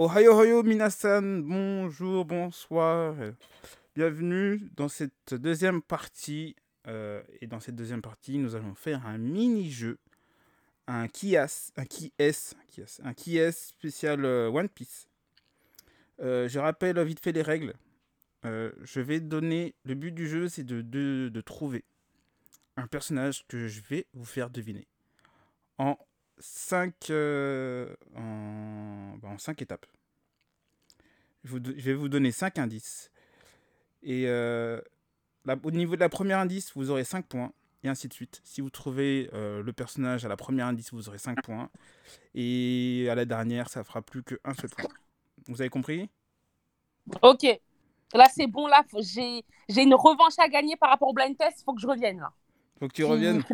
Ohayo Hoyo Minasan, bonjour, bonsoir. Bienvenue dans cette deuxième partie. euh, et dans cette deuxième partie, nous allons faire un mini-jeu. Un qui est, un qui est, un qui est spécial euh, One Piece. Euh, je rappelle vite fait les règles. Je vais donner. Le but du jeu, c'est de, de, de trouver un personnage que je vais vous faire deviner en 5 en, bah, en cinq étapes. Je, vous do- je vais vous donner 5 indices. Et euh, la- au niveau de la première indice, vous aurez 5 points. Et ainsi de suite. Si vous trouvez euh, le personnage à la première indice, vous aurez 5 points. Et à la dernière, ça fera plus qu'un seul point. Vous avez compris? Ok. Là, c'est bon. Là, j'ai une revanche à gagner par rapport au blind test. Il faut que je revienne là. Faut que tu reviennes?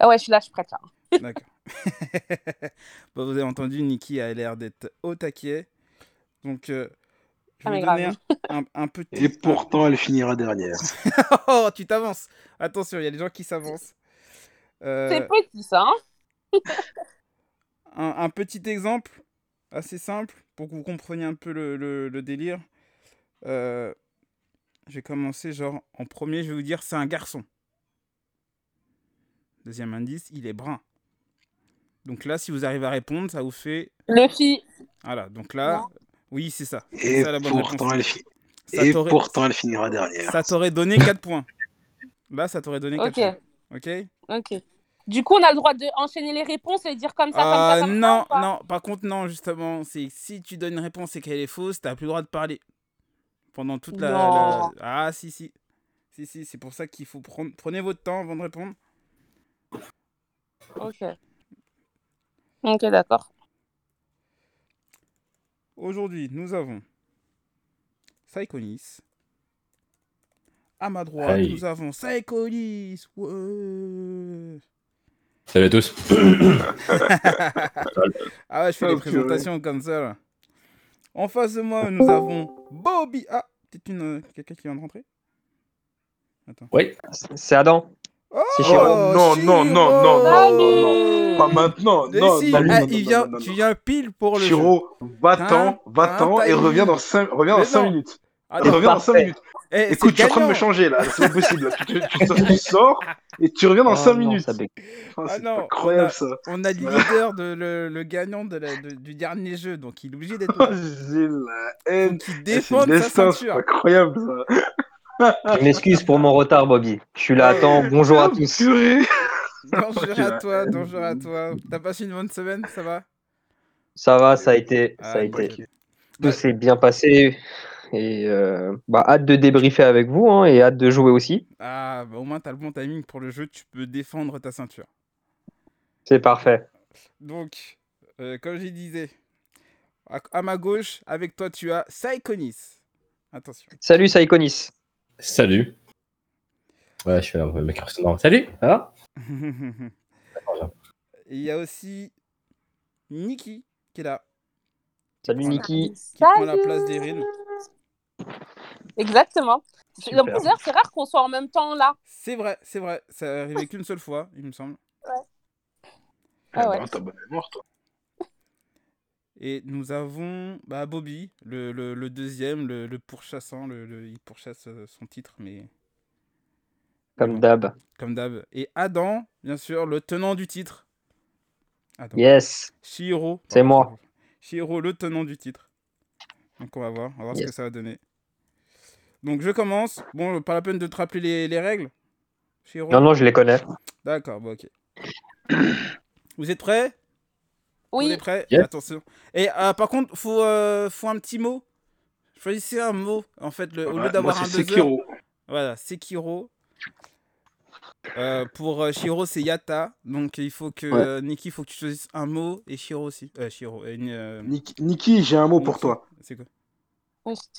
Ah ouais, je suis là, je suis prête là. D'accord. Bon, vous avez entendu, Nikki a l'air d'être au taquet. Donc, euh, je Ah, vais donner grave. un, un- un petit. Et pourtant, elle finira dernière. oh, tu t'avances. Attention, il y a des gens qui s'avancent. Euh, C'est petit ça. hein un, un petit exemple assez simple pour que vous compreniez un peu le, le- le délire. Euh, je vais commencer genre en premier, je vais vous dire c'est un garçon. Deuxième indice, il est brun. Donc là, si vous arrivez à répondre, ça vous fait Luffy. voilà. Donc là, Non. oui, c'est ça. Et ça la bonne pourtant, elle, fi- Ça et pourtant, elle finira dernière. Ça t'aurait donné 4 points. Là, ça t'aurait donné 4 Ok. points. Ok Ok. Du coup, on a le droit de enchaîner les réponses et dire comme ça, comme ça, Euh, ça. non, non, par contre, non, justement, c'est si tu donnes une réponse et qu'elle est fausse, t'as plus le droit de parler. Pendant toute la. La- Ah, si, si. Si, si, c'est pour ça qu'il faut prendre. Prenez votre temps avant de répondre. Ok. Ok, d'accord. Aujourd'hui, nous avons. Psychonis. À ma droite, Aïe. nous avons Psychonis. Ouais. Salut à tous. ah ouais, je fais Oh, des présentations comme ça. Là. En face de moi, nous avons Bobby. Ah, peut-être une euh, quelqu'un qui vient de rentrer? Attends. Oui. C'est Adam. Oh, C'est Chiro. non, non, non, non, non, non, Pas maintenant. Non, si, non, non, ah, non, il non, vient, non, non, tu non. viens pile pour le jeu. Chiro, va-t'en, Hein va-t'en Hein, et reviens dans 5, reviens dans 5 non. minutes. Ah, Et non, reviens dans 5 parfait. minutes. eh, c'est Écoute, je suis en train de me changer là, c'est pas possible. Tu, tu- tu sors- tu sors et tu reviens dans Oh 5 non, minutes. Oh, Ah c'est non, incroyable on a- ça. On a le leader, de, le, le gagnant de la- de- du dernier jeu, donc il est obligé d'être Oh, là. J'ai la haine. Donc il Eh, C'est défend sa destin, c'est ceinture. incroyable ça. Je m'excuse pour mon retard, Bobby. Je suis là à temps. Bonjour à tous. Bonjour à toi, bonjour à toi. T'as passé une bonne semaine, ça va? Ça va, ça a été. Ah, Ça a été. Tout s'est bien passé. Et euh, bah, hâte de débriefer avec vous hein, et hâte de jouer aussi. Ah, bah, au moins t'as le bon timing pour le jeu, tu peux défendre ta ceinture. C'est parfait. Donc, euh, comme je disais, à, à ma gauche, avec toi, tu as Psychonis. Attention. Salut Saïkonis. Salut. Ouais, je suis là, mec. Salut. Ça va? Il y a aussi Nikki qui est là, Salut Niki. qui prend la place d'Erin. Exactement. Super. C'est rare qu'on soit en même temps là. C'est vrai, c'est vrai. Ça est arrivé qu'une seule fois, il me semble. Ah ouais. bah, T'as bonne mémoire, toi. Et nous avons bah, Bobby, le, le- le deuxième, le, le pourchassant. Le, le- il pourchasse euh, son titre, mais Comme d'hab. comme d'hab. Et Adam, bien sûr, le tenant du titre. Adam. Yes. Shihiro. C'est moi. Shihiro, le tenant du titre. Donc on va voir, on va voir ce que ça va donner. Donc je commence. Bon, pas la peine de te rappeler les, les règles. Shihiro. Non, non, je les connais. D'accord, bon, ok. Vous êtes prêts? On Oui. est prêts Yes. Attention. Et euh, par contre, faut, euh, faut un petit mot. Choisissez un mot, en fait, le- au lieu d'avoir un. Sekiro. Voilà, Sekiro. Euh, pour euh, Shiro, c'est Yata. Donc il faut que Ouais. euh, Nikki, il faut que tu choisisses un mot et Shiro aussi. Euh, Shiro. euh, euh, Nik- Niki, j'ai un mot pour toi. C'est quoi.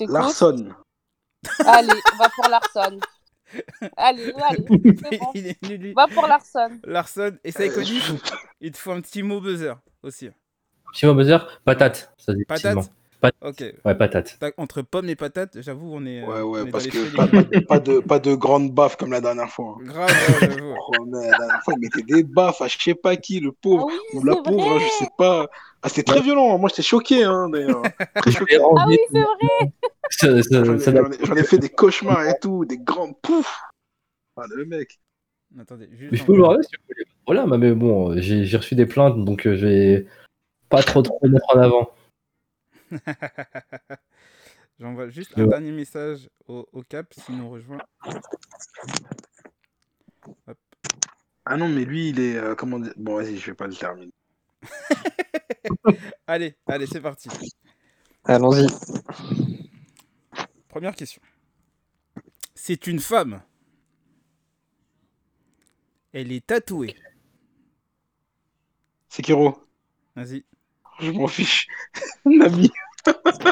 Larson. Allez, on va pour Larson. Allez, allez, c'est bon. Est. Va pour Larson. Larson et Saikoni, il te faut un petit mot buzzer aussi. Petit mot buzzer. Patate. Ça dit Patate. Pat- Ok. Ouais, patate. Entre pommes et patates, j'avoue, on est. Ouais, ouais, est parce que pas, de, pas de grande baffe comme la dernière fois. hein. Grave, ouais. Oh, mais la dernière fois, il mettait des baffes à je sais pas qui, le pauvre. Ah oui, la c'est pauvre, hein, vrai. je sais pas. Ah, c'était très violent. Moi, j'étais choqué, hein, d'ailleurs. Très choqué. Ah oui, c'est vrai. J'en ai, fait des cauchemars et tout, des grands poufs. Ah, le mec. Attendez, Mais juste. je peux le rappeler, si vous voulez. Voilà, mais bon, j'ai reçu des plaintes, donc euh, je vais pas trop trop mettre en avant. J'envoie juste Ouais. un dernier message au, au Cap s'il nous rejoint. Ah non, mais lui, il est. euh, comment dire Bon, vas-y, je vais pas le terminer. Allez, allez, c'est parti. Allons-y. Première question. C'est une femme. Elle est tatouée. Sekiro, Vas-y. je m'en fiche. Nami.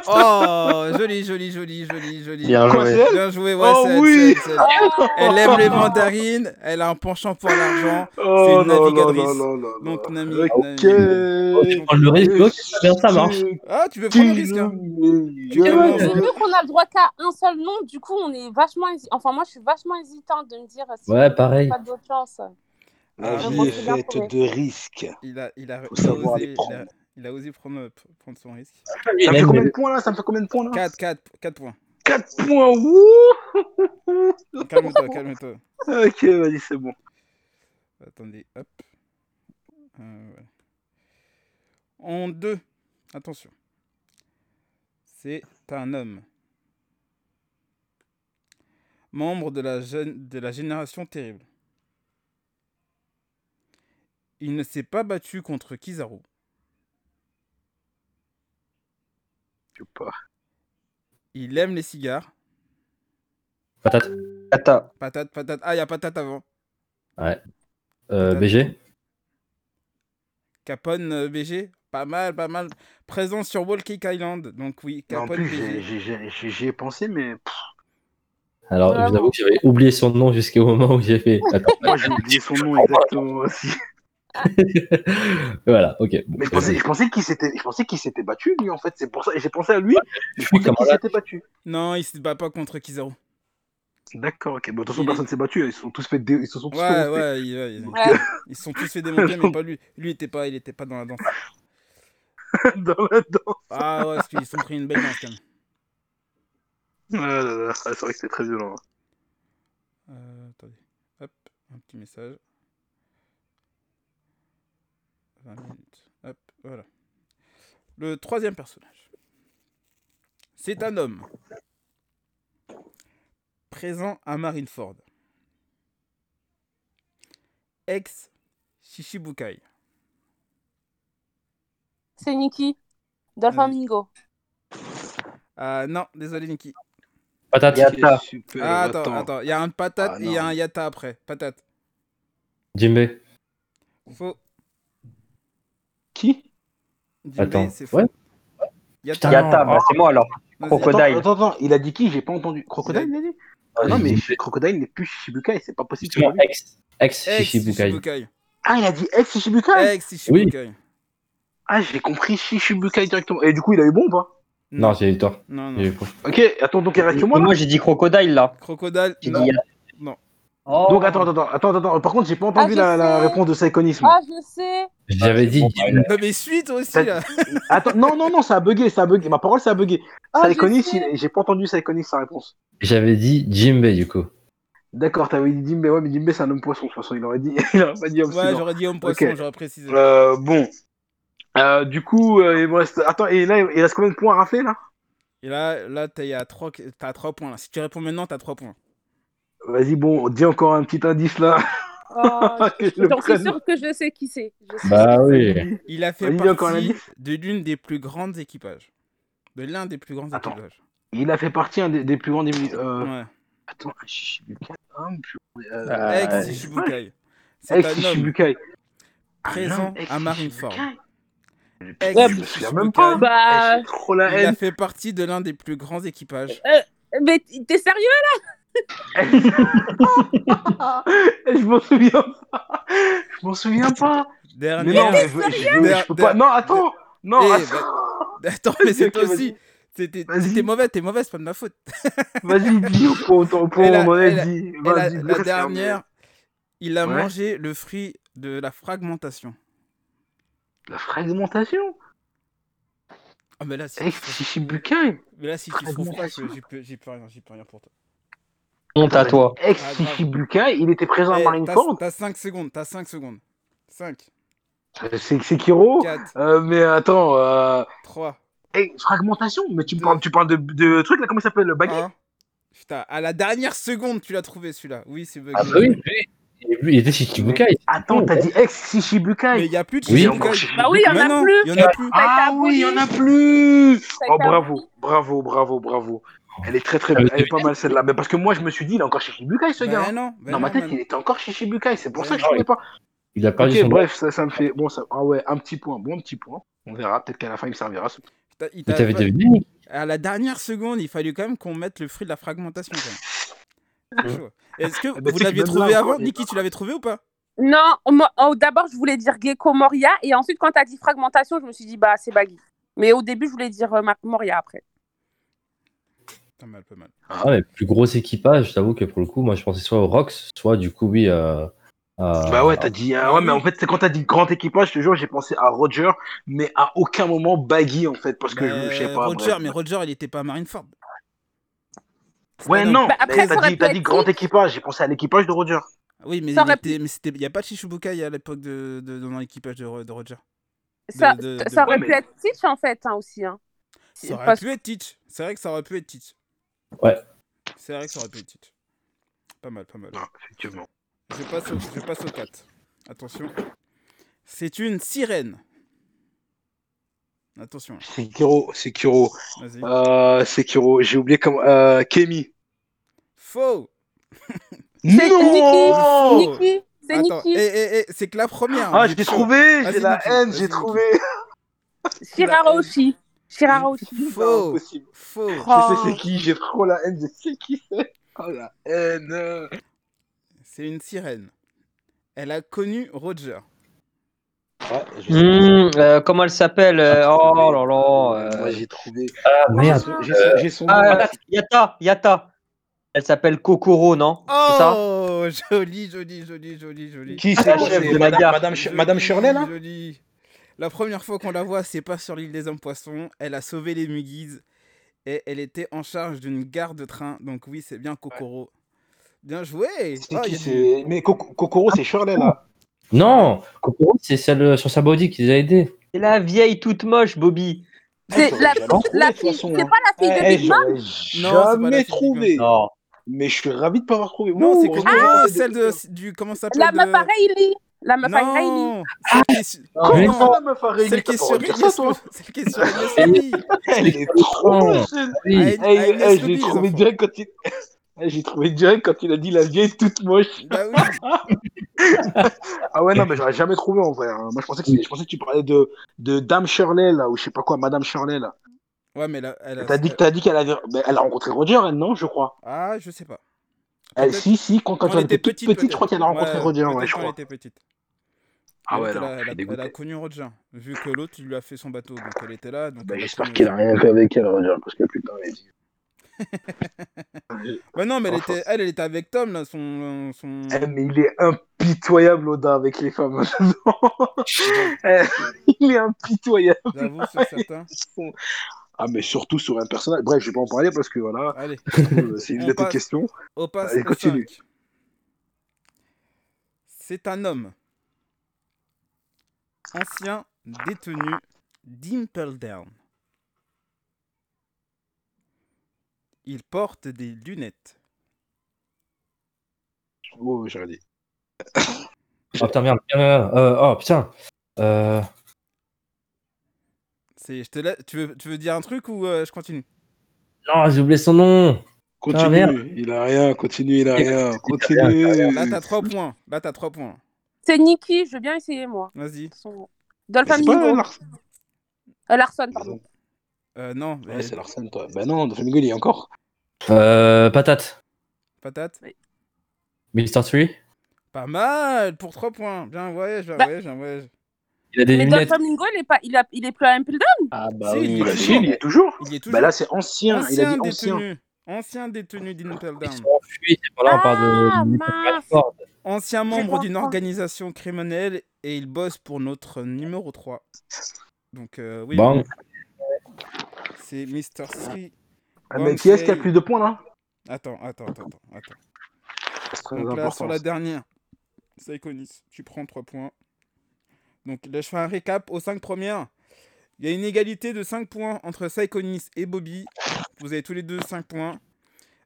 Oh, joli, joli, joli, joli, joli. Bien joué. c'est elle Bien joué, ouais, Oh c'est oui c'est elle, c'est elle. Elle aime les mandarines, elle a un penchant pour l'argent. Oh une là là navigatrice. Donc, Nami, Ok. Nami. tu prends le risque, ok, bien, ça marche. Ah, tu veux prendre le risque hein Tu vu qu'on a le droit qu'à un seul nom, du coup, on est vachement. hési- Enfin, moi, je suis vachement hésitante de me dire si Ouais, pareil. pas d'autre chance. La Ah, vie est faite de risques. Il a, il a, Faut il a savoir osé, les il prendre. a, il a osé prendre, prendre son risque. Ça me fait combien de points là? Ça me fait combien de points là? 4, 4, 4 points. 4 points, wouh Calme-toi, calme-toi. Ok, vas-y, c'est bon. Attendez, hop. Euh, voilà. En deux, attention. C'est un homme. Membre de la, jeune, de la génération terrible. Il ne s'est pas battu contre Kizaru. Je sais pas. Il aime les cigares. Patate. Kata. Patate, patate. Ah, il y a patate avant. Euh, BG. Capone euh, BG. Pas mal, pas mal. Présent sur Walking Island. Donc oui, en Capone plus, j'ai- BG. j'y ai pensé, mais Alors, je vous avoue que j'avais oublié son nom jusqu'au moment où j'ai fait. Attends. moi j'ai oublié son nom exactement aussi. voilà, ok. Bon, Mais je pensais, je pensais qu'il s'était, je pensais qu'il s'était battu lui en fait. C'est pour ça, et j'ai pensé à lui. mais je pensais qu'il s'était battu. Non, il se bat pas contre Kizaru. D'accord, ok. Bon, de toute façon, Il personne s'est battu. Ils se sont tous fait, dé- ils se sont tous Ouais, fait ouais, il- ouais, ils, Ouais. ils se sont tous fait démonter, mais pas lui. Lui, il était pas, il était pas dans la danse. dans la danse. Ah ouais, parce qu'ils sont pris une belle danse quand même. Ah ah, c'est vrai que c'était très violent. Euh, attendez, hop, un petit message. 20 minutes, hop, voilà. Le troisième personnage. C'est un homme. Présent à Marineford. Ex Shishibukai. C'est Nikki. Dolphamingo. Ah non, désolé Niki. Patate. Yata. Super. Ah, attends, attends, il y a un patate Ah, et il y a un yata après. Patate. Jimbe. Faux. Qui? Attends. Ouais. Yata. Yata, bah, c'est moi alors. Crocodile. Attends, attends, attends, il a dit qui? J'ai pas entendu. Crocodile, il a dit? Ah, Non, mais. Crocodile n'est plus Shichibukai, c'est pas possible. Justement, ex. Ex Ex. Ah, il a dit ex Shichibukai? Ex Shishibukai. Ah, j'ai compris Shichibukai directement. Et du coup, il a eu bon ou pas Non, j'ai eu tort. Non, non. Eu. Ok, attends, donc il reste que moi moi j'ai dit crocodile là. Crocodile. J'ai non. dit Yata. Oh. Donc attends, attends, attends, attends. Par contre, j'ai pas entendu je la, réponse de moi. Ah, je sais. J'avais dit Jimbe. Non, mais suite aussi là. Attends, non, non, non, ça a bugué, ça a bugué. Ma parole, ça a bugué. Ah, j'ai pas entendu Saikonis sa réponse. J'avais dit Jimbe du coup. D'accord, t'avais dit Jimbe, ouais, mais Jimbe, c'est un homme poisson, de toute façon, il aurait dit, il aurait pas dit homme Ouais, j'aurais dit homme poisson, Ok. j'aurais précisé. Euh, bon. Euh, du coup, euh, il me reste. Attends, et là, il reste combien de points à rafler là? Et là, là t'es à 3, t'as 3 points. Là. Si tu réponds maintenant, t'as 3 points. Vas-y, bon, dis encore un petit indice là. Oh, Que je J'en suis sûre que je sais qui c'est. Bah oui. Il a fait Vas-y, partie de l'une des plus grandes équipages. De l'un des plus grands Attends. équipages. Il a fait partie un des, des plus grands. Des, euh, Ouais. Attends, un Shichibukai, homme, plus- euh, Euh, Ex Shishibukai. C'est ex présent homme à Marineford. Ex même pas. Shichibukai. Bah, Eh, Il a fait partie de l'un des plus grands équipages. mais t'es sérieux je m'en souviens pas. Je m'en souviens pas. Mais non, mais je, je peux pas. Non, attends. Non, Eh, attends. Attends, mais c'est toi aussi. C'était mauvais, t'es mauvais, c'est pas de ma faute. Vas-y, dis au point, au point Et où la- on en la- dit. La, dernière, il a Ouais. mangé le fruit de la fragmentation. La fragmentation? Ah, mais là, si, Ex Shichibukai mais là, si tu trouves pas, rien, j'ai plus rien pour toi. Honte à toi. Ex. Shichibukai, il était présent à Eh, Marineford. T'as 5 secondes, t'as 5 secondes. 5, Euh, C'est Sekiro. 4, Euh, mais attends, euh... 3, eh, fragmentation Mais tu me parles, tu parles de, de trucs là, comment il s'appelle Le baggy 1. Putain, à la dernière seconde, tu l'as trouvé celui-là. Oui, c'est bugué. Ah bah oui, oui. Il- était Shichibukai. Attends, t'as dit ex Shichibukai Mais il y a plus de Oui. Shichibukai. Bah oui, il y en a plus. En a Ah oui, il y en a plus Oh bravo, bravo, bravo, bravo. Elle est très très belle, elle est pas mal celle-là. Mais parce que moi je me suis dit, il est encore chez Shichibukai ce gars. Bah hein. non, Dans ma non, tête, man. il était encore chez Shichibukai, c'est pour Ouais, ça que je non, savais pas. Il a perdu Ok, son bref, ça, ça me fait. Bon, ça... Ah ouais, un petit point, bon petit point. On verra, peut-être qu'à la fin il me servira. ce- il Mais t'a t'avais pas- deviné À la dernière seconde, il fallait quand même qu'on mette le fruit de la fragmentation. Quand même. Est-ce que bah, vous l'aviez trouvé là, avant Niki, tu l'avais trouvé ou pas? Non, moi, oh, d'abord, je voulais dire Gecko Moria. Et ensuite, quand t'as dit fragmentation, je me suis dit, bah, c'est baggy. Mais au début, je voulais dire euh, Moria après. Pas mal, pas mal. Ah, mais plus gros équipage, je t'avoue que pour le coup, moi je pensais soit au Rox, soit du coup, oui, à. à- Bah ouais, t'as dit. ah ouais, mais en fait, c'est quand t'as dit grand équipage, je te jure, j'ai pensé à Roger, mais à aucun moment Baggy en fait, parce que je, je sais pas. Roger, bref. mais Roger, il était pas à Marineford. Ouais, non, Bah, après, t'as dit, grand équipage, j'ai pensé à l'équipage de Roger. Oui, mais Ça il aurait était, mais c'était, il y a pas de Shichibukai à l'époque de, de, dans l'équipage de, de Roger. Ça, de- ça de- aurait ouais, pu mais- être Teach, en fait, hein, aussi. Hein. Ça aurait Parce- pu être Teach. C'est vrai que ça aurait pu être Teach. Ouais. C'est vrai que ça aurait pu être. Pas mal, pas mal. Non, effectivement. Je passe au, je passe au 4. Attention. C'est une sirène. Attention, Sekiro, Sekiro, vas-y. euh, Sekiro, j'ai oublié comment. Euh, Kemi. Faux C'est Non Nikki, c'est Attends, eh, Nikki. eh, eh, c'est que la première. Ah, l'ai chaud. trouvé, j'ai la Niki, haine, j'ai Niki. trouvé. Shirahoshi. Shirahoshi. Faux Impossible. Faux Je Oh. sais c'est qui, j'ai trop la haine, je sais qui c'est. Oh la haine. C'est une sirène. Elle a connu Roger. Ouais, je sais. Hum, euh, comment elle s'appelle euh, Oh là là. euh, Moi j'ai trouvé. Ah merde. J'ai son- J'ai son nom. Ah, Yata, Yata. Elle s'appelle Kokoro, non? C'est ça? Oh Joli, joli, joli, joli, joli. Qui c'est quoi chef C'est? de la Madame, gare. Madame, Sh- Madame Shirley là? Joli. La première fois qu'on la voit, c'est pas sur l'île des hommes poissons. Elle a sauvé les Mugis et elle était en charge d'une gare de train. Donc oui, c'est bien Kokoro. Bien joué. C'est Oh, qui il y a du- c'est Mais Kokoro, c'est Shirley là. Non, Kokoro, c'est celle sur sa body qui les a aidés. C'est la vieille toute moche, Bobby. C'est j'aurais la, la fille. C'est hein. pas la fille de Eh, Big Mom? C'est jamais trouvé. Non. Mais je suis ravi de pas avoir trouvé. Non, c'est heureusement, celle de, des- du. Comment ça s'appelle La de- Riley. La meuf qui est su- Comment la meuf a réuni Celle qui est sur Lobby. Elle est trop. Ah, les trouvé direct quand il. J'ai trouvé direct quand il a dit la vieille toute moche. Bah oui. Ah ouais, non, mais j'aurais jamais trouvé en vrai. hein. Moi, je pensais, que, je pensais que tu parlais de, de Dame Shirley, là, ou je sais pas quoi, Madame Shirley, là. Ouais, mais là, elle a. T'as dit, t'as dit qu'elle avait. mais elle a rencontré Roger, elle, non, je crois. Ah, je sais pas. Elle, Peut-être- si, si, quand, quand, Quand elle était toute petite, je crois qu'elle a rencontré Roger, ouais, peut-être je quand elle crois. était petite. Ah ouais, Elle, non, a, je elle, a, dégoûté. elle a connu Roger, vu que l'autre il lui a fait son bateau, donc elle était là. Donc Bah, J'espère qu'il a rien fait avec elle, Roger, parce que putain, elle dit. Bah non, mais elle était, elle, elle était avec Tom là, son, son... Eh, mais il est impitoyable, Oda, avec les femmes. Eh, il est impitoyable. J'avoue. Ah, mais surtout sur un personnage. Bref, je vais pas en parler parce que voilà, Allez, c'est une de tes questions. on passe Allez, continue. 5. C'est un homme. Ancien détenu d'Impel Down. Il porte des lunettes. Oh, j'aurais dit. Oh putain, merde. Euh, euh, oh putain. Euh, je te la- tu, veux, tu veux dire un truc ou euh, je continue? Non, j'ai oublié son nom. Continue, merde. il a rien, continue, il a rien, continue. Là, t'as 3 points. Là, t'as 3 points. C'est Nikki. Je veux bien essayer, moi. Vas-y. Son- Dolphin Mingo. Lars- Euh, Larson, pardon. Euh, non, mais Ouais, c'est Larsen, toi. Bah non, Domingo, il y a encore. Euh, patate. patate? Mr. Tree. Pas mal pour 3 points. Bien, bien, Bah. ouais, bien, ouais. Il a des Mais lunettes. Dolphin Mingo, il est, pas, il, a, il est plus à Impelda. Ah bah Si, oui, il y est toujours. il est toujours. Il est toujours Bah là, c'est ancien, il a ancien dit ancien. détenu. Ancien détenu d'Impel Ils Down. sont enfuis, c'est pas là, on parle Ah, de. Ford. Ancien membre d'une organisation criminelle et il bosse pour notre numéro 3. Donc, euh, oui. Bon. C'est Mr. Sri. Ah, mais qui est-ce qui a plus de points là? Attends, attends, attends, attends. Donc là, important. sur la dernière, Psychonis, tu prends 3 points. Donc là, je fais un récap aux 5 premières. Il y a une égalité de 5 points entre Psychonis et Bobby. Vous avez tous les deux 5 points.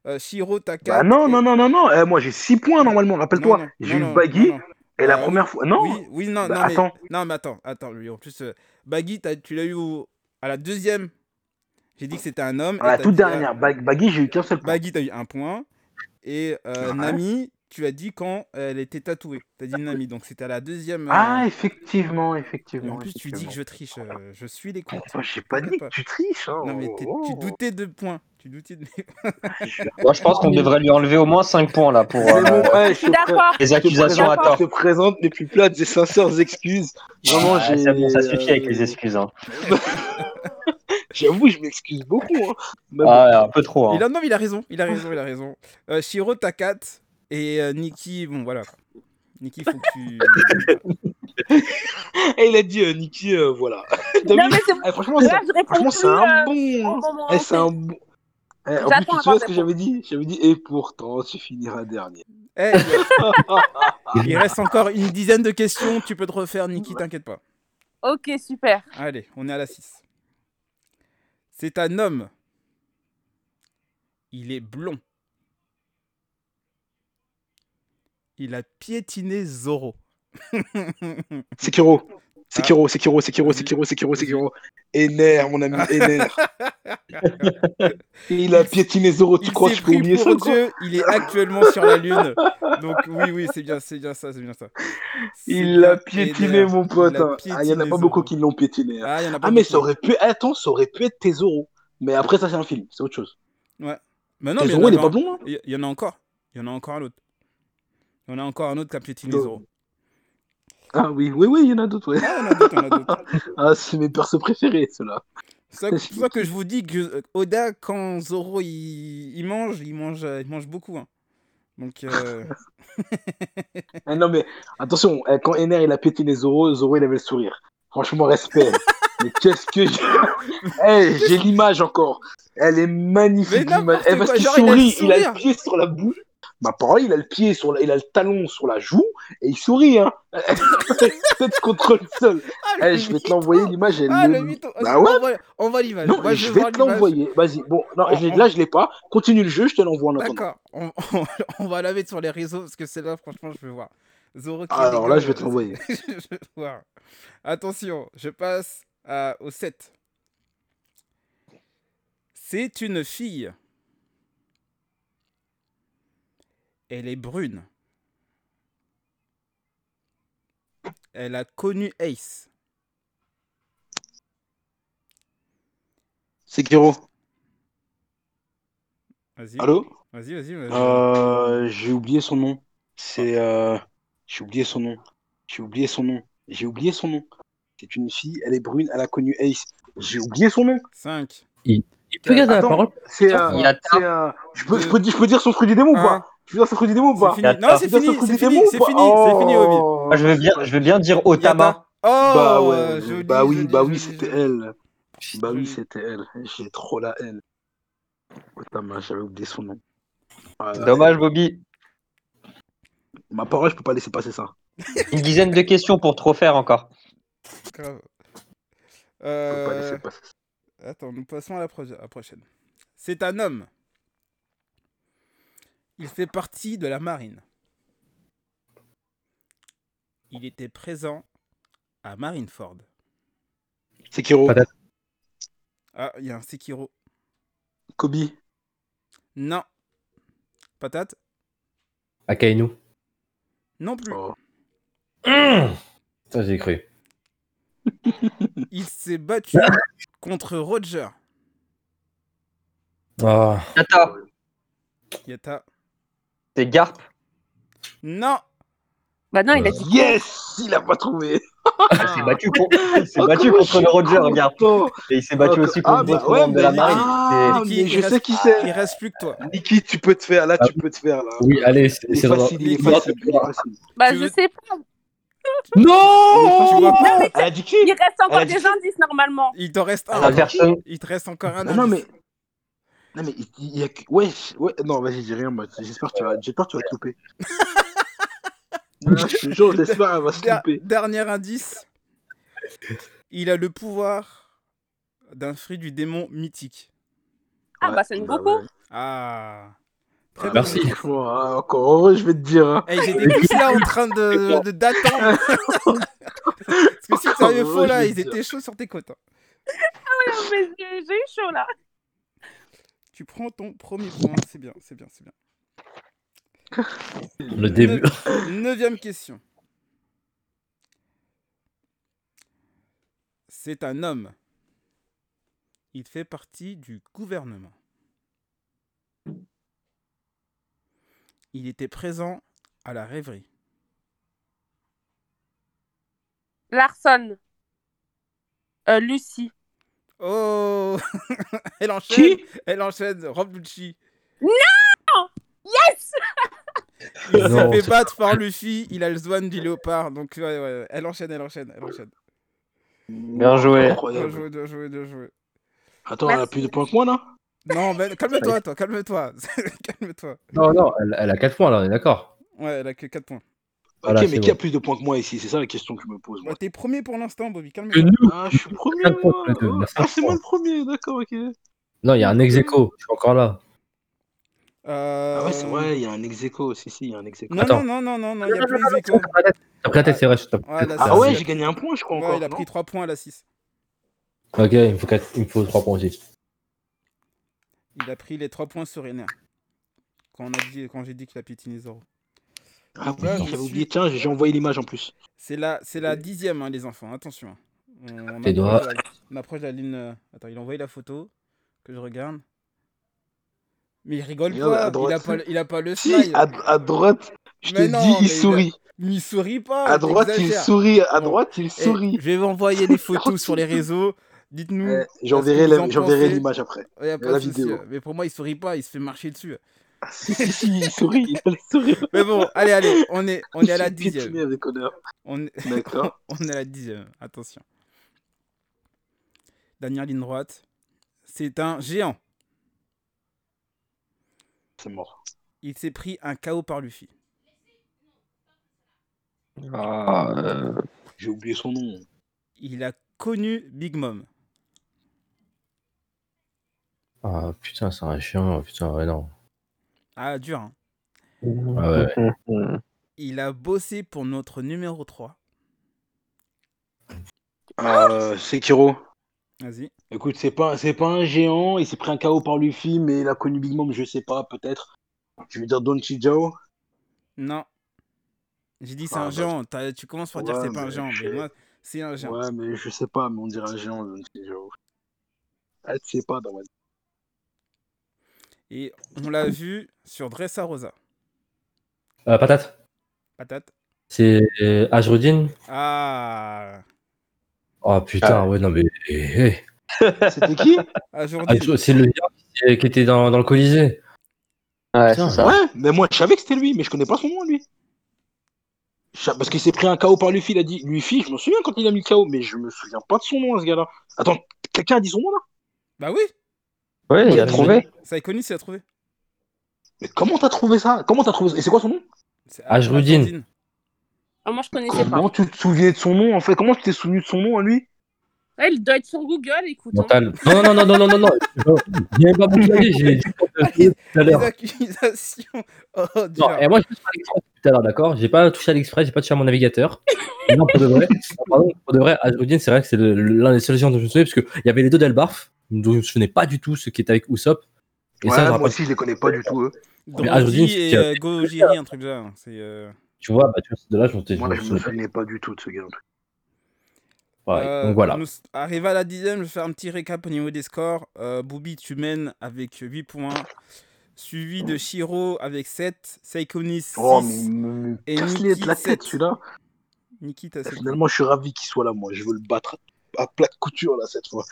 Euh, Shiro, t'as 4. Bah non, non, non, non, non. Eh, moi j'ai 6 points normalement, rappelle-toi. J'ai eu Baggy et la Ah, première fois. Non Oui, oui, non, Bah, non, mais, attends. non, mais attends, attends, lui, en plus, euh, Baggy, tu l'as eu au- à la deuxième. J'ai dit que c'était un homme. À la et toute euh, dernière. Bag- Baggy, j'ai eu qu'un seul point. Baggy, t'as eu un point. Et euh, Ouais. Nami, tu as dit quand elle était tatouée. T'as dit Nami, donc c'était à la deuxième. euh, Ah, effectivement, et effectivement. en plus, tu dis que je triche. euh, je suis les comptes. Attends, j'ai pas dit que tu triches. Hein. Non, mais t'es- Oh, tu oh. doutais de points. Tu doutais de. Moi, je pense qu'on devrait lui enlever au moins 5 points là pour euh, ouais, je te les je te accusations à présente- tort. Je te présente les plus plates et sincères excuses. Vraiment, Ah, j'ai. c'est bon, ça suffit avec les excuses. Hein. J'avoue, je m'excuse beaucoup. Hein. Ah, ouais, un peu trop. Hein. Il a, non, mais il a raison. Il a raison, il a raison. Euh, Shiro, t'as 4. Et euh, Nikki, bon, voilà. Nikki, faut que tu. Et il a dit, euh, Niki, euh, voilà. Non, mais c'est Eh, franchement, Là, je franchement, c'est un euh, bon. Eh, c'est un bon. Eh, en plus, tu sais avant ce que j'avais dit? J'avais dit, et pourtant, tu finiras dernier. Eh, il reste encore une dizaine de questions. Tu peux te refaire, Nikki, t'inquiète pas. Ok, super. Allez, on est à la 6. C'est un homme. Il est blond. Il a piétiné Zoro. Sekiro. Sekiro, Ah. Sekiro, Sekiro, Sekiro, Sekiro, Sekiro. Ener, mon ami, Ener. il a piétiné Zoro, tu Il crois que je peux oublier ça pour Dieu. Il est actuellement sur la lune. Donc oui, oui, c'est bien, c'est bien ça, c'est bien ça. Il l'a piétiné, mon pote. Il hein. Ah, il y en a pas beaucoup qui l'ont piétiné. hein. Ah, y en a pas Ah, mais ça aurait pu. Attends, ça aurait pu être tes Zoro. Mais après, ça, c'est un film, c'est autre chose. Mais non, mais Zoro, il est pas blond, hein il y en a encore. Il y en a encore un autre. En a encore un autre qui a piétiné. Zoro. Ah oui, oui, oui, il y en a d'autres, ouais. Ah, a d'autres. Ah, c'est mes persos préférés, ceux-là. C'est pour ça que je vous dis que euh, Oda, quand Zoro il, il mange, il mange, euh, il mange beaucoup. hein. Donc, euh, Eh, non, mais attention, eh, quand Ener il a piétiné Zoro, Zoro il avait le sourire. Franchement, respect. mais qu'est-ce que j'ai. Eh, j'ai l'image encore. Elle est magnifique, Mais l'image. Eh, parce qu'il sourit, il a le pied sur la bouche. Bah, pareil, il a le pied sur la- il a le talon sur la joue et il sourit, hein. Contre le sol. ah, Eh, je vais te l'envoyer, l'image. Ah, le. Bah ouais. L'image. Non, Moi, je vais te l'envoyer. Vas-y. Bon, non, On- je on- là, je l'ai pas. Continue le jeu, je te l'envoie en attendant. D'accord. On, on- on va la mettre sur les réseaux parce que c'est là, franchement, je veux voir. Zoro Alors là, je vais te l'envoyer. Attention, je passe à- au 7. C'est une fille. Elle est brune. Elle a connu Ace. Sekiro. Vas-y. Allô? Vas-y, vas-y. vas-y. Euh, j'ai oublié son nom. C'est. Euh... J'ai oublié son nom. J'ai oublié son nom. J'ai oublié son nom. C'est une fille, elle est brune, elle a connu Ace. J'ai oublié son nom. 5. Il peut garder la parole? C'est. Euh... C'est, euh, Je, peux, je, peux, je peux dire son fruit du démon ou pas? Je peux dire démon ou C'est pas. Non, c'est fini, c'est fini, c'est fini, c'est fini, Obi. Je veux bien, je veux bien dire Otama. Oh, Bah ouais, bah oui, bah oui, c'était elle. Bah oui, c'était elle. J'ai trop la haine. Otama, j'avais oublié son nom. Dommage, Bobby. Ma parole, je peux pas laisser passer ça. Une dizaine de questions pour trop faire encore. Euh, laisser passer ça. Attends, nous passons à la, pro- à la prochaine. C'est un homme. Il fait partie de la marine. Il était présent à Marineford. Sekiro. Ah, il y a un Sekiro. Kobe, Non. Patate Akainu. Non plus. Oh. Ça, j'ai cru. Il s'est battu contre Roger. Ah, Yata, Yata. C'est Garp. Non. Bah non, il a dit. Yes Il a pas trouvé Il s'est battu, con- il s'est Oh, battu comment contre le Roger, content. Et il s'est battu Ah, aussi ah, contre bah d'autres ouais, membres de la marine. Ah, Niki, mais je sais qui c'est. Il reste plus que toi. Niki, tu peux te faire, là, tu peux te faire, là. oui, allez, c'est c'est facile, il est facile, il est facile. Bah Tu je veux- sais pas. Non Tu vois pas Elle a dit qui Il reste encore Elle a dit des indices normalement. Il t'en reste Ah, un. La personne. Il te reste encore un. Non, non, indice. mais. Non, mais il il y a que. Ouais, ouais, non, vas-y, dis rien, moi. J'espère que tu vas, j'espère que tu vas te louper. Non, je te jure, j'espère qu'elle va se louper. Dernier indice. Il a le pouvoir d'un fruit du démon mythique. Ah Ouais, bah c'est Goku. ouais. Ah. Très Ah, bien. Merci. Ah, encore heureux, je vais te dire. hein. Hey, J'étais plus là en train de de- d'attendre. Parce que si tu avais faux là, Ouais, ils étaient chauds sur tes côtes. hein. Mais J'ai j'ai eu chaud là. Tu prends ton premier point, c'est bien, c'est bien, c'est bien. Le début. Neuv- Neuvième question. C'est un homme. Il fait partie du gouvernement. Il était présent à la rêverie. Larson. Euh, Lucie. Oh Elle enchaîne Qui Elle enchaîne, Rob Lucci. Yes Il s'est Non, fait battre par Luffy, il a le zwan du léopard, donc ouais, ouais, elle enchaîne, elle enchaîne, elle enchaîne. Bien joué. Bien joué, bien joué, bien joué. Attends, elle a plus de points que moi, là? Non, ben, calme-toi, toi, calme-toi. calme-toi. Non, non, elle, elle a 4 points là, on est d'accord. Ouais, elle a que 4 points. Voilà, Ok, mais qui bon. a plus de points que moi ici? C'est ça la question que je me pose. moi. Ouais, T'es premier pour l'instant, Bobby, calme-toi. Ah, je suis premier. Moi. a Ah, c'est moi le premier, d'accord, ok. Non, il y a un ex aequo, je suis encore là. Euh... Ah ouais, c'est vrai, il y a un ex aequo aussi, si, il y a un ex aequo. Non, Attends. non, non, non, non, non, il y a plus ex aequo. T'as pris la tête, c'est vrai. Ouais, là, Ah ouais, j'ai gagné un point, je crois Ouais, encore. il a pris 3 points à la 6. Ok, il me faut, quatre- il me faut 3 points aussi. Il a pris les 3 points sur Ener. Quand, on a dit, quand j'ai dit qu'il a piétiné Zoro. Ah je j'avais suis- oublié. Tiens, j'ai envoyé l'image en plus. C'est la, c'est la dixième, hein, les enfants, attention. On, on Tes doigts. approche la- on approche la ligne. euh, Attends, il a envoyé la photo que je regarde. Mais il rigole à pas, il a pas, le- il a pas le Si, smile. à, à droite, je te Mais non, dis, mais il il a- sourit. Mais il sourit pas. À droite, il sourit. À droite, il Eh, sourit. je vais vous envoyer les photos sur les réseaux. Dites-nous. Eh, ce J'enverrai l'image après. Ouais, la vidéo. euh, Mais pour moi, il sourit pas, il se fait marcher dessus. Si, si, si, il sourit. Il a le sourire. Mais bon, allez, allez, on est, on est à la dixième. avec honneur. On est, D'accord. on est à la dixième. Attention. Dernière ligne droite. C'est un géant. C'est mort. Il s'est pris un KO par Luffy. Ah, euh, J'ai oublié son nom. Il a connu Big Mom. Ah putain, c'est un chien, putain, ouais, non. Ah, dur. hein. Ah ouais, ouais. Il a bossé pour notre numéro 3. Euh, Sekiro. Vas-y. Écoute, c'est pas, c'est pas un géant. Il s'est pris un KO par Luffy, mais il a connu Big Mom, je sais pas, peut-être. Je vais dire Don Chijao. Non. J'ai dit c'est Ah, un bah, géant. T'as- Tu commences par dire que c'est pas un géant. je Mais moi, c'est un géant. Ouais, mais je sais pas, mais on dirait un géant, Don Chijao. Ah, tu sais pas, dans ma Et on l'a vu sur Dressarosa. Euh, patate, Patate. c'est euh, Ajrudin Ah. Oh putain, ouais, non mais. eh, eh. C'était qui? Ah, c'est le gars qui- était dans, dans le Colisée. Ouais, Putain, ça. Ouais, mais moi je savais que c'était lui, mais je connais pas son nom lui. Parce qu'il s'est pris un KO par Luffy, il a dit Luffy, je me souviens quand il a mis le KO, mais je me souviens pas de son nom à ce gars-là. Attends, quelqu'un a dit son nom là? Bah oui. Ouais, il a trouvé. Ça est connu, c'est à trouvé. Mais comment t'as trouvé ça? Comment t'as trouvé ça? Et c'est quoi son nom? C'est Ajrudin. Ajrudin. Ah, moi, je connaissais pas. Comment tu te souviens de son nom en fait? Comment tu t'es souvenu de son nom à lui? Ouais, il doit être sur Google, écoute. hein. Mental. Non, non, non, non, non, non, non. Viens pas j'ai dit tout à Les l'heure. accusations. Oh, Non, et moi, je touché à l'express tout à l'heure, d'accord? J'ai pas touché à l'express, j'ai pas touché à mon navigateur. Non, pour de vrai, non, pardon, pour de vrai, Ajrudin, c'est vrai que c'est l'un des seuls gens dont je me souviens, parce qu'il y avait les deux Delbarf, dont je me souvenais pas du tout, ceux qui étaient avec Usopp. Et Ouais, ça, je moi aussi je les connais pas du tout eux. Ajrudin, et c'est- euh, Gojiri, un truc là. C'est. euh, tu vois, bah, tu vois, c'est de là, je Moi me je me souvenais pas du tout de ce gars. Ouais, euh, donc voilà. Nous, arrivé à la dixième, je vais faire un petit récap au niveau des scores. Euh, Booby, tu mènes avec 8 points. Suivi de Shiro avec 7. Seikonis 6. Oh mais il me Et Niki, la tête celui-là. Niki, t'as 7 Finalement je suis ravi qu'il soit là moi. Je veux le battre à plat de couture là cette fois.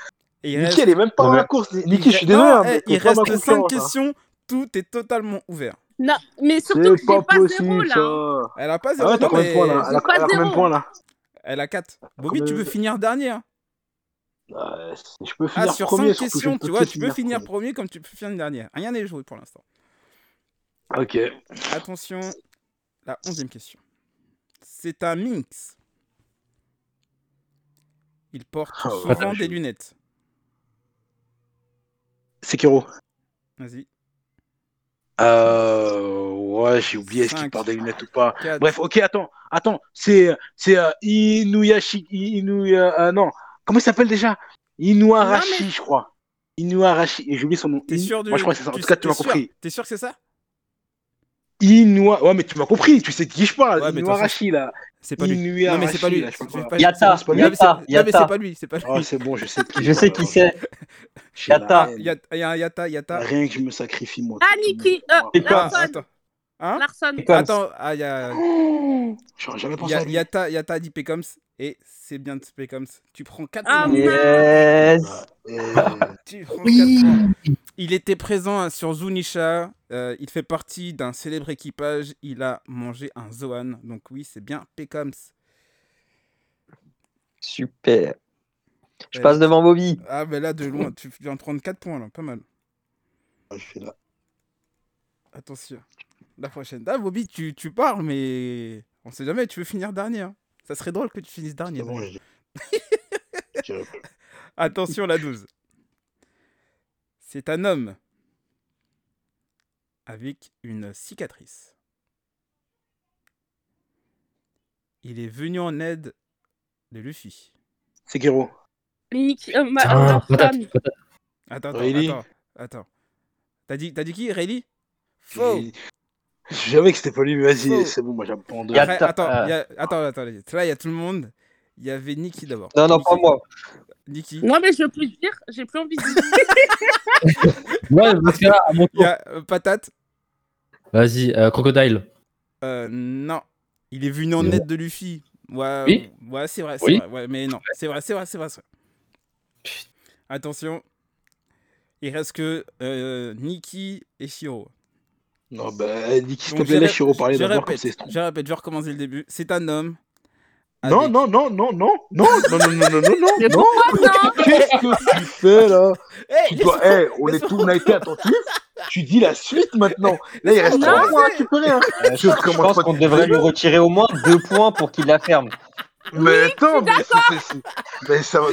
Et il Niki reste, elle est même pas Ouais, dans la course. il Niki je suis désolé. non, hein, eh, mais il reste 5 concurrence, hein. questions. Tout est totalement ouvert. Non, mais surtout que j'ai pas pas zéro là. ça. Elle a pas Ah zéro. ouais, mais points là Elle a, elle a combien de points là Elle a 4. Bobby, tu peux finir dernier. hein. Euh, Je peux Ah, finir sur premier. 5 surtout, questions, tu vois, tu peux finir premier. premier comme tu peux finir dernier. Rien n'est joué pour l'instant. Ok. Attention, la onzième question. C'est un minx. Il porte Oh, souvent des lunettes. Sekiro. Vas-y. Euh. Ouais, j'ai oublié est-ce qu'il porte des lunettes ou pas. Bref, ok, attends, attends. C'est c'est euh, Inuyashi. Inuya. euh, non. Comment il s'appelle déjà? Inuarashi, mais- je crois. Inuarashi. J'ai oublié son nom. T'es sûr du. Moi, je crois que c'est ça. En tout cas, tu m'as compris. T'es sûr que c'est ça? Inua. Ouais, mais tu m'as compris. Tu sais de qui je parle. Ouais, Inuarashi, là. C'est pas lui. Inuyarashi, Non, mais c'est pas lui. Yata, c'est pas lui. Non, mais c'est- Yata, non, mais c'est pas lui. C'est pas lui. Oh, c'est bon, je sais qui. Je sais qui c'est. Yata. Yata, y a un Yata, Yata. Rien que je me sacrifie, moi. Ah, Niki, euh, Ah, Larson. attends. Hein Larson. Attends, ah, y a, J'aurais jamais y pensé à lui. Yata, Yata dit Pecoms et c'est bien de Pecoms. Tu prends 4 Ah, points. Yes. Tu prends quatre points. Il était présent hein, sur Zunisha. euh, il fait partie d'un célèbre équipage. Il a mangé un Zoan. Donc oui, c'est bien Pecoms. Super. Je Ouais. passe devant Bobby. Ah, mais là, de loin, tu viens de prendre 4 points, là. Pas mal. je suis là. Attention. La prochaine. Ah, Bobby, tu, tu parles, mais on sait jamais, tu veux finir dernier. hein. Ça serait drôle que tu finisses dernier. C'est bon, Attention, la 12. C'est un homme avec une cicatrice. Il est venu en aide de Luffy. Sekiro. Niki, euh, ma- Ah. Attends, attends, attends. attends. T'as dit, t'as dit qui Rayleigh Faux. Je savais que c'était pas lui, mais vas-y, c'est bon, moi j'abandonne. Y a- Après, attends, euh. il y a- attends, attends. Là, il y a tout le monde. Il y avait Nikki d'abord. Non, non, pas moi. Nikki. Non, mais je veux plus dire, j'ai plus envie de dire. Ouais, dans ce cas-là, à mon Il y tour. a euh, Patate. Vas-y, euh, Crocodile. Euh, non. Il est venu en aide de Luffy. Ouais, Oui. ouais c'est vrai, c'est Oui. vrai. Ouais, mais non, c'est vrai, c'est vrai, c'est vrai. c'est vrai. Attention. Il reste que euh, Nikki et Shiro. Non, bah, dis qu'il Donc, te plaît, laisse Shiro parler je d'abord, comme c'est strong. je répète, je vais recommencer le début. C'est un homme. Non, non, non, non, non, non, non, non, non, non, non, non. Qu'est-ce que tu fais là eh, on est tout, on a été attentifs. Tu dis la suite maintenant. Là, il reste Non, trois points à récupérer. hein. Euh, je, pense qu'on de- devrait lui retirer au moins deux points pour qu'il la ferme. Mais attends, mais c'est, mais ça va.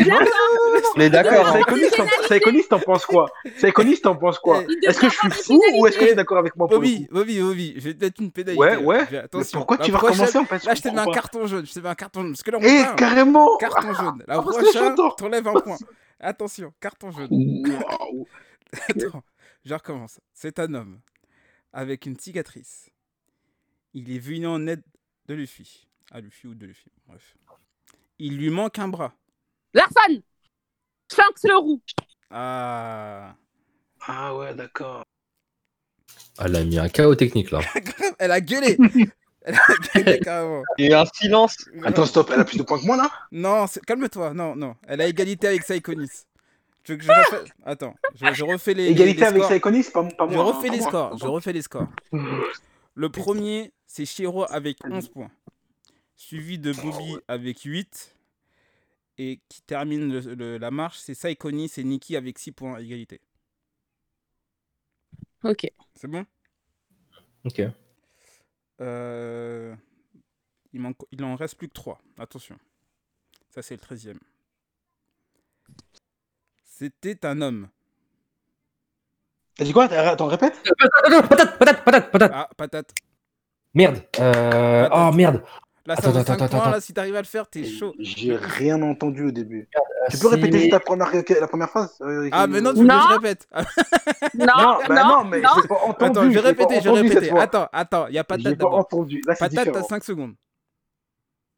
Mais d'accord. hein. Psychoniste, t'en- penses quoi? Psychoniste, t'en penses quoi? Est-ce que je suis fou ou est-ce que tu es d'accord avec moi Bobby, Bobby, Bobby, je vais te mettre une pénalité. Ouais, là. ouais. Mais Attention. pourquoi tu vas recommencer en fait Là, je te mets un carton jaune. Je te mets un carton jaune. Parce que là, on Eh, carrément Carton jaune. La Ah, prochaine, t'enlèves un point. Attention, carton jaune. Waouh. Attends, je recommence. C'est un homme avec une cicatrice. Il est venu en aide de Luffy. À Luffy ou de Luffy, bref. Il lui manque un bras. Larson Shanks le roux. Ah. Ah ouais, d'accord. Ah, Elle a mis un chaos technique là. Elle a gueulé Elle a gueulé carrément. Il y a eu un silence. Attends, stop, elle a plus de points que moi là? Non, calme-toi. Non, non. Elle a égalité avec Psychonis. Tu veux que je refais... Attends, je, je refais les, Égalité les avec. Psychonis, pas, pas moi. Je hein, refais les moi, scores. Je refais les scores. Le premier, c'est Shiro avec 11 points. Suivi de Bobby avec 8. Et qui termine le- le- la marche, c'est Saikonis et Nikki avec 6 points à égalité. Ok. C'est bon? Ok. Euh, il, manque... il en reste plus que 3. Attention. Ça, c'est le 13e. C'était un homme. T'as dit quoi? Attends, répète Patate, patate, patate, patate. Ah, patate. Merde. Euh... Oh merde. Là, ça Attends, attends, 5 attends, points. attends. Là, si t'arrives à le faire, t'es chaud. J'ai rien entendu au début. Euh, Tu peux répéter juste la première, la première phrase euh, Ah, mais non, tu veux que Non. je répète. Ah, Non, Non, bah non, non, mais non. j'ai pas entendu. Attends, je vais j'ai pas répéter, je vais répéter. Attends, attends, il y a J'ai patate pas d'abord. entendu. Là, Patate, t'as différent. 5 secondes.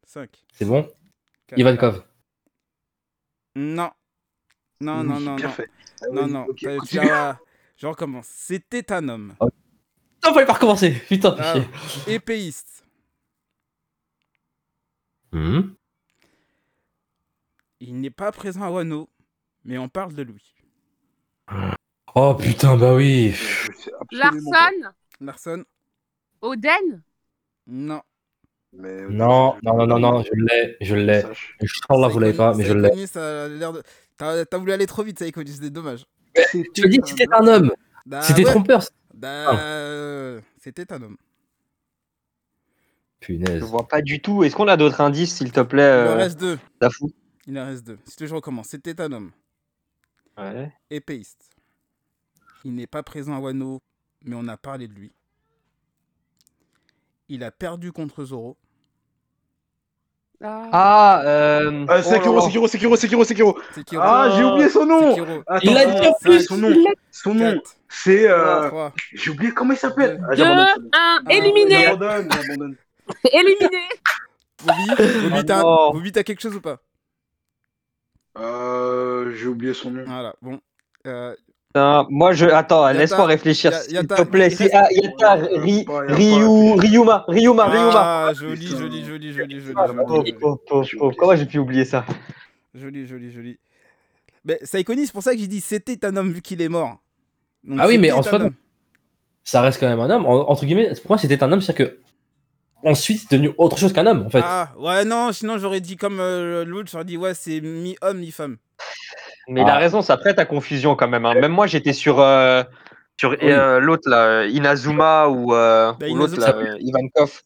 5. C'est bon? Ivankov. Non. Non, non, non, non. Ah, Non, non. vas- Je recommence. C'était un homme. Non, fallait pas recommencer. Putain, Ah, fais chier. épéiste. Hmm. Il n'est pas présent à Wano, mais on parle de lui. Oh putain, bah oui. Larson Larson Oden Non. Mais, Non, non, non, non, non, je l'ai, je l'ai. Je sens là, vous l'avez pas, mais je l'ai. Saïkonis, ça a l'air de- T'as voulu aller trop vite, Saïkonis, c'est dommage. Je te dis que c'était un homme. Bah, C'était ouais. trompeur. Bah, euh, C'était un homme. Je Punaise. vois pas du tout. Est-ce qu'on a d'autres indices, s'il te plaît, Il en euh, reste deux. Dafou? Il en reste deux. Si tu veux, je recommence. C'était un homme. Ouais. Épéiste. Il n'est pas présent à Wano, mais on a parlé de lui. Il a perdu contre Zoro. Ah. Ah, euh... Ah, oh Sekiro. Sekiro, Sekiro, Sekiro, Sekiro. Sekiro. Ah, j'ai oublié son nom. Attends, Il l'a dit en c'est plus. Son nom, son nom, 4, c'est. Euh... 3. J'ai oublié comment il s'appelle. Ah, Deux, j'abandonne. un, Ah, éliminé J'abandonne, j'abandonne. Éliminé Bobby, Bobby, Oh t'as non. Bobby, t'as quelque chose ou pas Euh, j'ai oublié son nom. Voilà, bon. Euh, Putain, moi, je... Attends, Yata, laisse-moi réfléchir, Ya- s'il Yata, te plaît. C'est ah, Yata, Ri... Ryu... Ryuma, Ryuma, Ryuma. ah, joli, joli, joli, joli, joli. Ah, joli, Oh, oh, oh, oh, Comment j'ai pu oublier ça? Joli, joli, joli. Mais Saïkoni, c'est pour ça que j'ai dit c'était un homme vu qu'il est mort. Donc, Ah oui, mais c'était en un soi, homme. Ça reste quand même un homme. En- Entre guillemets, pour moi, c'était un homme, c'est-à-dire que. Ensuite, c'est devenu autre chose qu'un homme, en fait. Ah, ouais, non, sinon j'aurais dit comme euh, l'autre, j'aurais dit ouais, c'est mi-homme, mi-femme. Mais il a Ah. raison, ça prête à confusion quand même. hein. Même moi, j'étais sur, euh, sur Oui. euh, l'autre, là, Inazuma ou, euh, Bah, ou l'autre, Ivankov.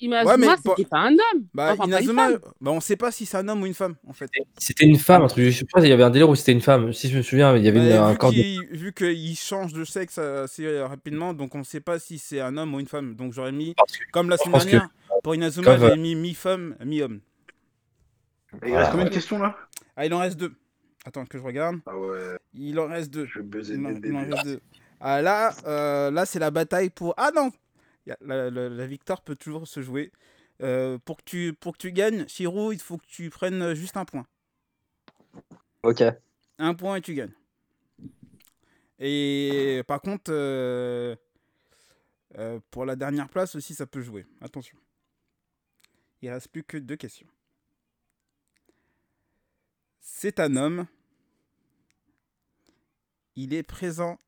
Inazuma, Ouais, mais c'était pas un homme. Bah, Enfin, pas Inazuma, bah, on sait pas si c'est un homme ou une femme, en fait. C'était une femme, un truc. Je sais pas, il y avait un délire où c'était une femme. Si je me souviens, il y avait une- Bah, un vu corps de. vu qu'il change de sexe euh, assez euh, rapidement, donc on sait pas si c'est un homme ou une femme. Donc j'aurais mis, Parce comme la semaine que- dernière, pour Inazuma, comme, j'avais mis mi-femme, mi-homme. Il reste combien de questions là? Ah, il en reste deux. Attends que je regarde. Ah ouais, Il en reste deux. je vais buzzer Il en, il en reste deux. Ah, là, euh, là c'est la bataille pour. Ah non la, la- la victoire peut toujours se jouer. Euh, pour, que tu, pour que tu gagnes, Shiro, il faut que tu prennes euh, juste un point. Ok. Un point et tu gagnes. Et par contre, euh, euh, pour la dernière place aussi, ça peut jouer. Attention. Il reste plus que deux questions. C'est un homme. Il est présent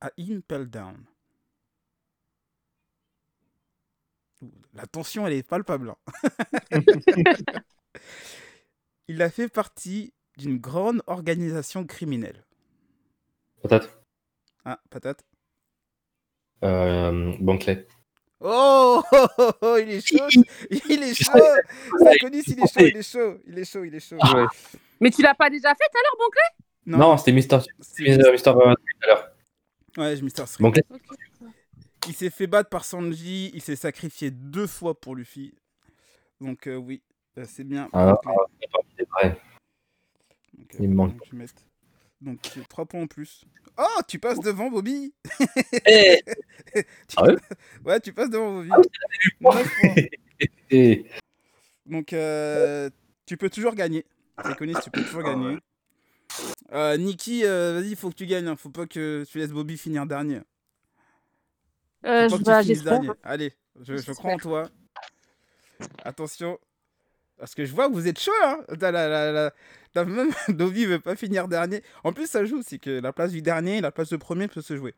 à Impel Down. La tension, elle est palpable. hein. il a fait partie d'une grande organisation criminelle. Peut-être. Ah, patate. Euh, Bankley. Oh, oh, oh, oh, il est chaud. Il est chaud. Saconis, il est chaud, il est chaud. Il est chaud, il est chaud. Ouais. Mais tu l'as pas déjà fait tout à l'heure, Bonclé Non, c'était Mister. c'est- Mister. Mister, euh, tout à l'heure. Ouais, je Mister Street. Il s'est fait battre par Sanji. Il s'est sacrifié deux fois pour Luffy. Donc, euh, oui, c'est bien. Ah, Bankley. c'est vrai. Donc, il me manque. donc, je vais mettre- Donc, c'est trois points en plus. Oh, tu passes devant Bobby. Eh Tu- Ah ouais Ouais, tu passes devant Bobby. Ah points. Et- Donc, euh, tu peux toujours gagner. Saconis, tu peux toujours Ah gagner. ouais. Euh, Niki, euh, vas-y, il faut que tu gagnes. hein. Faut pas que tu laisses Bobby finir dernier. Euh, je- bah, que tu finisses J'espère. dernier. Allez, je, crois en toi. Attention. Parce que je vois que vous êtes chaud, hein. La, la, la- même Bobby veut pas finir dernier. En plus, ça joue, c'est que la place du dernier et la place de premier peut se jouer.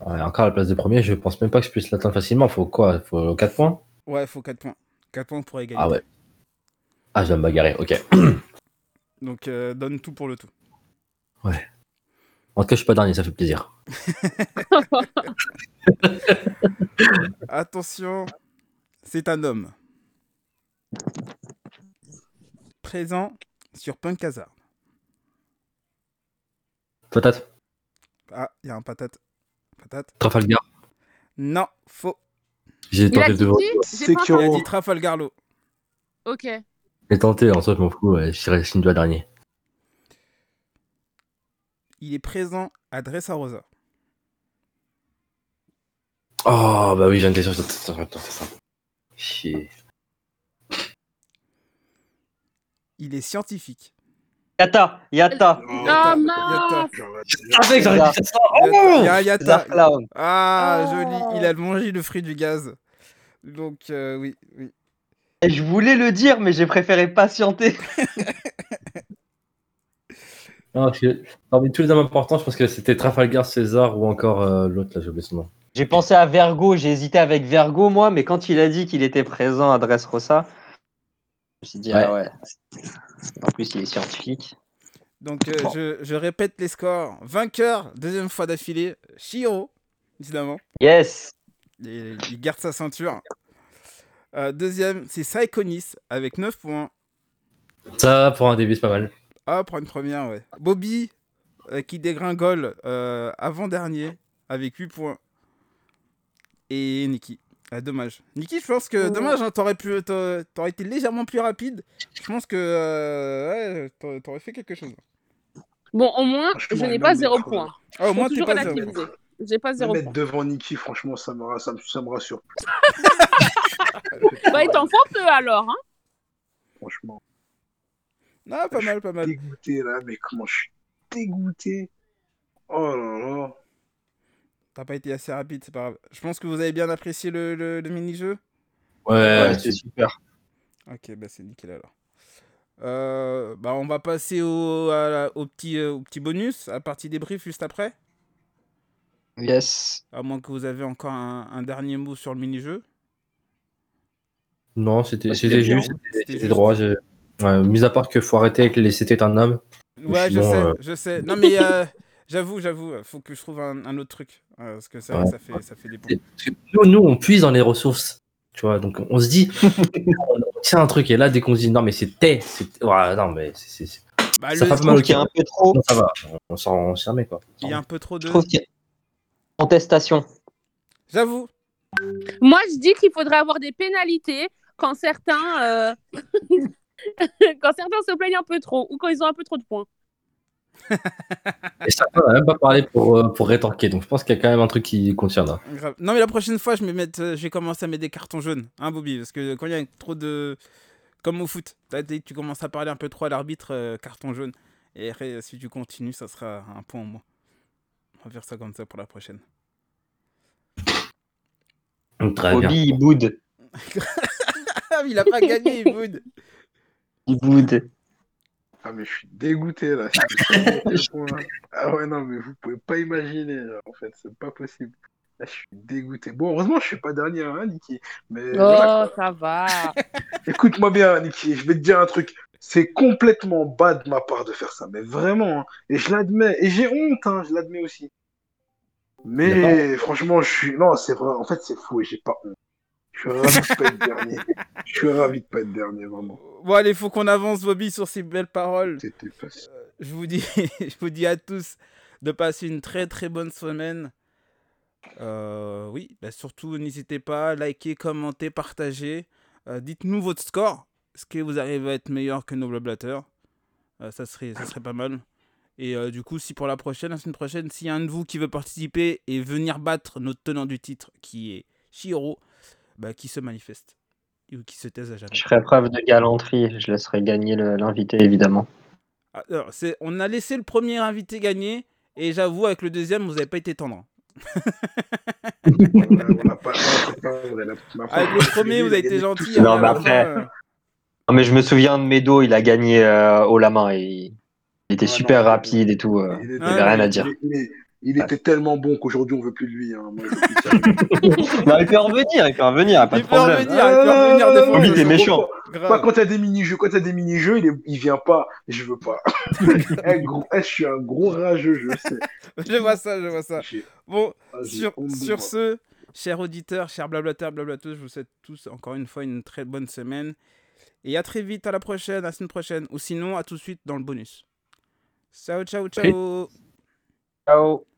Ouais, encore à la place de premier, je pense même pas que je puisse l'atteindre facilement. Faut quoi? Faut 4 points? Ouais, faut 4 points. 4 points pour égalité. Ah ouais. Ah, je dois me bagarrer, ok. Donc, euh, donne tout pour le tout. En tout cas, je suis pas dernier, ça fait plaisir. Attention, c'est un homme. Présent sur Punk Hazard. Peut-être. Ah, il y a un patate. Patate. Trafalgar. Non, faux. J'ai tenté de voir. qui. Il a dit Trafalgarlo. Ok. J'ai tenté, en soi, je m'en fous. Ouais, je dirais dernier. Il est présent à Dressarosa. Oh, bah oui, j'ai une question sur sur- sur- sur ça. Chier. Il est scientifique. Yata, Yata. Oh, Yata, non. Yata. Avec, j'aurais dit ça. Il y a un Yata. Zarflaun. Ah, Oh. joli. Il a mangé le fruit du gaz. Donc, euh, oui, oui. Et je voulais le dire, mais j'ai préféré patienter. Non, je- Parmi tous les hommes importants, je pense que c'était Trafalgar, César ou encore euh, l'autre, là, j'ai oublié son nom. J'ai pensé à Vergo, j'ai hésité avec Vergo, moi, mais quand il a dit qu'il était présent à Dressrosa, je me suis dit, ah ouais. En plus, il est scientifique. Donc, euh, Bon. je, je répète les scores. Vainqueur, deuxième fois d'affilée, Shiro, évidemment. Yes Il, il garde sa ceinture. Euh, deuxième, c'est Saikonis avec 9 points. Ça, pour un début, c'est pas mal. Ah, pour une première, ouais. Bobby, euh, qui dégringole euh, avant-dernier avec 8 points. Et Nikki. Ah, dommage. Nikki, je pense que dommage, hein, t'aurais pu, t'a- t'aurais été légèrement plus rapide. Je pense que euh, ouais, t'aurais- fait quelque chose. Bon, au moins, Franchement, je n'ai pas zéro point. Ah, au moins, toujours pas zéro. relativiser. J'ai pas Même zéro être point. devant Nikki, franchement, ça me, ra- ça me, ça me rassure. Bah, il t'en faut peu alors, hein. Franchement, Ah, pas mal, pas mal. dégoûté là, mais comment je suis dégoûté. Oh là là. T'as pas été assez rapide, c'est pas grave. Je pense que vous avez bien apprécié le, le- le mini-jeu. Ouais, Ouais, c'est super. Ok, bah c'est nickel alors. Euh, bah on va passer au, à la- au, petit, euh, au petit bonus, à partie débrief juste après. Yes. À moins que vous avez encore un, un dernier mot sur le mini-jeu. Non, c'était bien. juste, c'était- C'était c'était juste. droit. Ouais, mis à part que faut arrêter avec les c'était un homme. Ouais, je sais, euh, je sais. Non mais euh, j'avoue, j'avoue, faut que je trouve un, un autre truc. euh, parce que ça, Ouais. ça, fait, ça fait des que Nous, nous, on puise dans les ressources. Tu vois, donc on se dit, on tient un truc. Et là, dès qu'on se dit, non, mais c'était. Ouais, non, mais c'est- Bah, ça fait mal qu'il y a cœur. un peu trop. Non, ça va. On s'en remet, quoi. il y a un peu trop de... Je trouve qu'il y a contestation. J'avoue. Moi, je dis qu'il faudrait avoir des pénalités quand certains, euh, quand certains se plaignent un peu trop ou quand ils ont un peu trop de points. Et ça, on n'a même pas parlé pour, euh, pour rétorquer. Donc je pense qu'il y a quand même un truc qui contiendra. Grave. Non mais la prochaine fois, je vais mettre, euh, je vais commencer à mettre des cartons jaunes, hein Bobby, parce que quand il y a trop de, comme au foot, t'as- dès que tu commences à parler un peu trop à l'arbitre, euh, carton jaune. Et après, si tu continues, ça sera un point en moins. On va faire ça comme ça pour la prochaine. Très bien. Bobby, il boude. Ah, il a pas gagné, il boude. Il boude. Ah, mais je suis dégoûté là. Ah ouais, non, mais vous pouvez pas imaginer. là, En fait, c'est pas possible. Là, je suis dégoûté. Bon, heureusement, je suis pas dernier, hein, Niki. Mais Oh, voilà, ça va. écoute-moi bien, Niki. Je vais te dire un truc. C'est complètement bas de ma part de faire ça, mais vraiment. hein. Et je l'admets. Et j'ai honte, hein, je l'admets aussi. Mais franchement, je suis. Non, c'est vrai. En fait, c'est fou et j'ai pas honte. Je suis ravi de pas être dernier. Je suis ravi de pas être dernier, vraiment. Bon, allez, faut qu'on avance, Bobby, sur ces belles paroles. C'était facile. Je vous dis, je vous dis à tous de passer une très très bonne semaine. Euh, oui, bah surtout n'hésitez pas à liker, commenter, partager. Euh, Dites-nous votre score. Est-ce que vous arrivez à être meilleur que nos blablateurs Euh, ça, serait, ça serait pas mal. Et euh, du coup, si pour la prochaine, la semaine prochaine, s'il y a un de vous qui veut participer et venir battre notre tenant du titre, qui est Shiro, bah, qui se manifeste. Ou qui se taise à jamais. Je ferai preuve de galanterie. Je laisserai gagner l'invité, évidemment. Ah, alors, on a laissé le premier invité gagner. Et j'avoue, avec le deuxième, vous n'avez pas été tendre. Avec le premier, vous avez été gentil. Non, à mais après- fin, Non, mais je me souviens de Medo, il a gagné euh, haut la main et il était Ouais, super non, rapide et tout. euh, Il Il était- n'y avait rien à dire. Il, il- il était tellement bon qu'aujourd'hui on veut plus de lui. Hein. Moi, plus de. Non, il peut en revenir, il peut en revenir, pas Il de peut en problème. revenir. il peut revenir défendre. Bobby, je t'es comprends méchant. pas. grave. Pas quand t'as des mini-jeux. Quand t'as des mini-jeux, il, est... il vient pas. Je veux pas. Eh, gros, eh, je suis un gros rageux, je sais. Je vois ça, je vois ça. Bon, ah, sur, ce, chers auditeurs, chers blablateurs, blablateuses, je vous souhaite tous encore une fois une très bonne semaine. Et à très vite, à la prochaine, à la semaine prochaine. Ou sinon, à tout de suite dans le bonus. Ciao, ciao, ciao. Ciao.